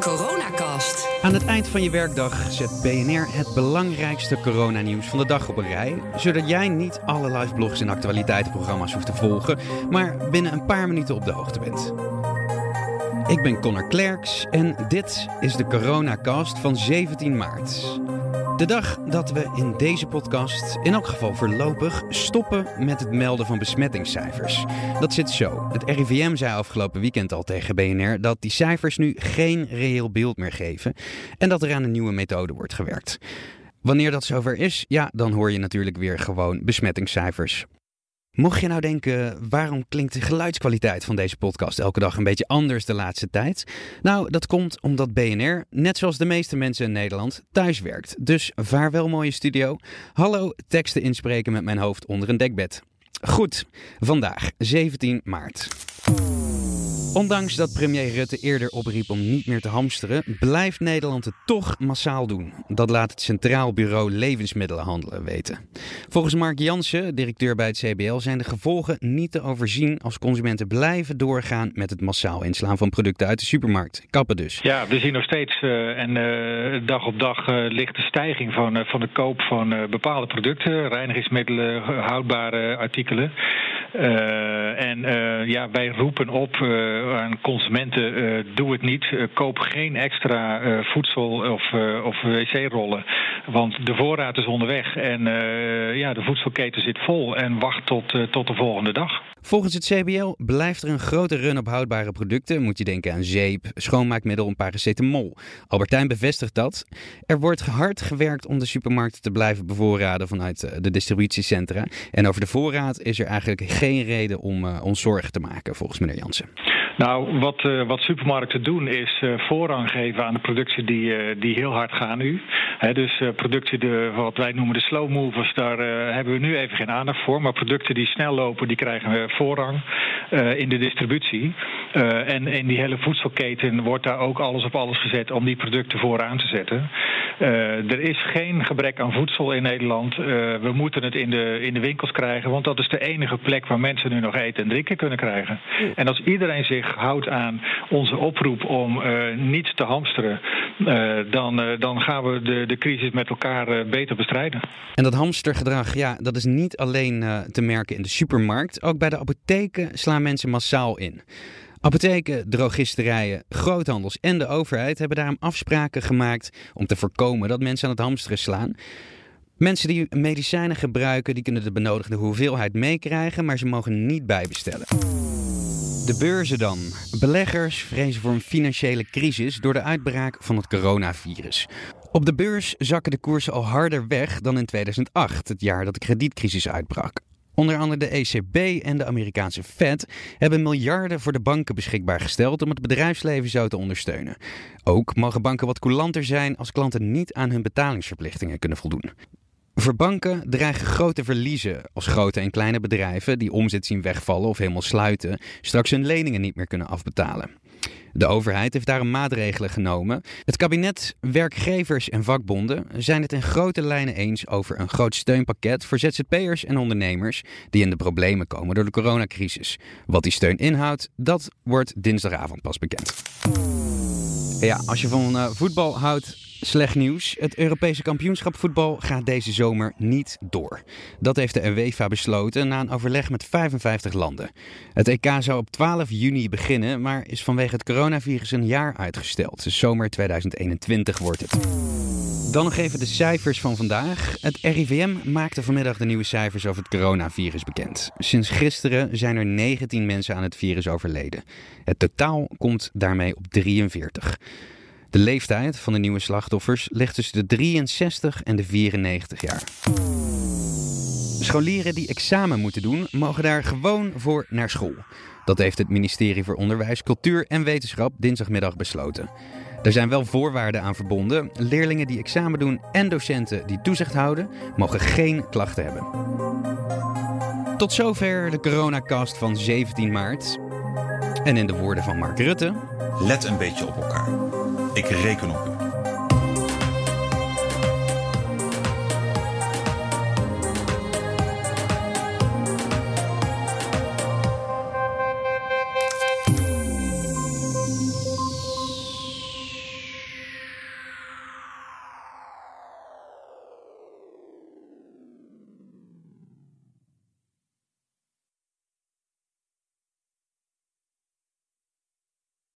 coronacast. Aan het eind van je werkdag zet BNR het belangrijkste coronanieuws van de dag op een rij, zodat jij niet alle live blogs en actualiteitenprogramma's hoeft te volgen, maar binnen een paar minuten op de hoogte bent. Ik ben Connor Klerks en dit is de coronacast van 17 maart. De dag dat we in deze podcast, in elk geval voorlopig, stoppen met het melden van besmettingscijfers. Dat zit zo. Het RIVM zei afgelopen weekend al tegen BNR dat die cijfers nu geen reëel beeld meer geven en dat er aan een nieuwe methode wordt gewerkt. Wanneer dat zover is, ja, dan hoor je natuurlijk weer gewoon besmettingscijfers. Mocht je nou denken, waarom klinkt de geluidskwaliteit van deze podcast elke dag een beetje anders de laatste tijd? Nou, dat komt omdat BNR, net zoals de meeste mensen in Nederland, thuis werkt. Dus vaarwel mooie studio. Hallo, teksten inspreken met mijn hoofd onder een dekbed. Goed, vandaag 17 maart. Ondanks dat premier Rutte eerder opriep om niet meer te hamsteren, blijft Nederland het toch massaal doen. Dat laat het Centraal Bureau Levensmiddelenhandelen weten. Volgens Mark Jansen, directeur bij het CBL, zijn de gevolgen niet te overzien als consumenten blijven doorgaan met het massaal inslaan van producten uit de supermarkt. Kappen dus. Ja, we zien nog steeds uh, en uh, dag op dag uh, ligt de stijging van, van de koop van bepaalde producten, reinigingsmiddelen, houdbare artikelen. En ja, wij roepen op aan consumenten: doe het niet. koop geen extra voedsel of, of wc-rollen. Want de voorraad is onderweg en ja, de voedselketen zit vol. En wacht tot, tot de volgende dag. Volgens het CBL blijft er een grote run op houdbare producten. Moet je denken aan zeep, schoonmaakmiddel en paracetamol. Albertijn bevestigt dat. Er wordt hard gewerkt om de supermarkten te blijven bevoorraden vanuit de distributiecentra. En over de voorraad is er eigenlijk geen reden om uh, ons zorgen te maken, volgens meneer Jansen. Nou, wat, uh, wat supermarkten doen is uh, voorrang geven aan de producten die, die heel hard gaan nu. He, dus producten, de, wat wij noemen de slow movers, daar hebben we nu even geen aandacht voor. Maar producten die snel lopen, die krijgen voorrang in de distributie. en in die hele voedselketen wordt daar ook alles op alles gezet om die producten vooraan te zetten. er is geen gebrek aan voedsel in Nederland. we moeten het in de, in de winkels krijgen, want dat is de enige plek waar mensen nu nog eten en drinken kunnen krijgen. En als iedereen zich houdt aan onze oproep om uh, niet te hamsteren, uh, dan, uh, dan gaan we de, de crisis met elkaar beter bestrijden. En dat hamstergedrag, ja, dat is niet alleen te merken in de supermarkt. Ook bij de apotheken slaan mensen massaal in. Apotheken, drogisterijen, groothandels en de overheid hebben daarom afspraken gemaakt om te voorkomen dat mensen aan het hamsteren slaan. Mensen die medicijnen gebruiken, die kunnen de benodigde hoeveelheid meekrijgen, maar ze mogen niet bijbestellen. De beurzen dan. Beleggers vrezen voor een financiële crisis door de uitbraak van het coronavirus. Op de beurs zakken de koersen al harder weg dan in 2008, het jaar dat de kredietcrisis uitbrak. Onder andere de ECB en de Amerikaanse Fed hebben miljarden voor de banken beschikbaar gesteld om het bedrijfsleven zo te ondersteunen. Ook mogen banken wat coulanter zijn als klanten niet aan hun betalingsverplichtingen kunnen voldoen. Voor banken dreigen grote verliezen als grote en kleine bedrijven die omzet zien wegvallen of helemaal sluiten, straks hun leningen niet meer kunnen afbetalen. De overheid heeft daarom maatregelen genomen. Het kabinet, werkgevers en vakbonden zijn het in grote lijnen eens over een groot steunpakket voor ZZP'ers en ondernemers die in de problemen komen door de coronacrisis. Wat die steun inhoudt, dat wordt dinsdagavond pas bekend. Ja, als je van uh, voetbal houdt, slecht nieuws. Het Europese kampioenschap voetbal gaat deze zomer niet door. Dat heeft de UEFA besloten na een overleg met 55 landen. Het EK zou op 12 juni beginnen, maar is vanwege het coronavirus een jaar uitgesteld. Dus zomer 2021 wordt het. Dan nog even de cijfers van vandaag. Het RIVM maakte vanmiddag de nieuwe cijfers over het coronavirus bekend. Sinds gisteren zijn er 19 mensen aan het virus overleden. Het totaal komt daarmee op 43. De leeftijd van de nieuwe slachtoffers ligt tussen de 63 en de 94 jaar. Scholieren die examen moeten doen, mogen daar gewoon voor naar school. Dat heeft het ministerie voor Onderwijs, Cultuur en Wetenschap dinsdagmiddag besloten. Er zijn wel voorwaarden aan verbonden. Leerlingen die examen doen en docenten die toezicht houden, mogen geen klachten hebben. Tot zover de coronacast van 17 maart. En in de woorden van Mark Rutte. Let een beetje op elkaar. Ik reken op u.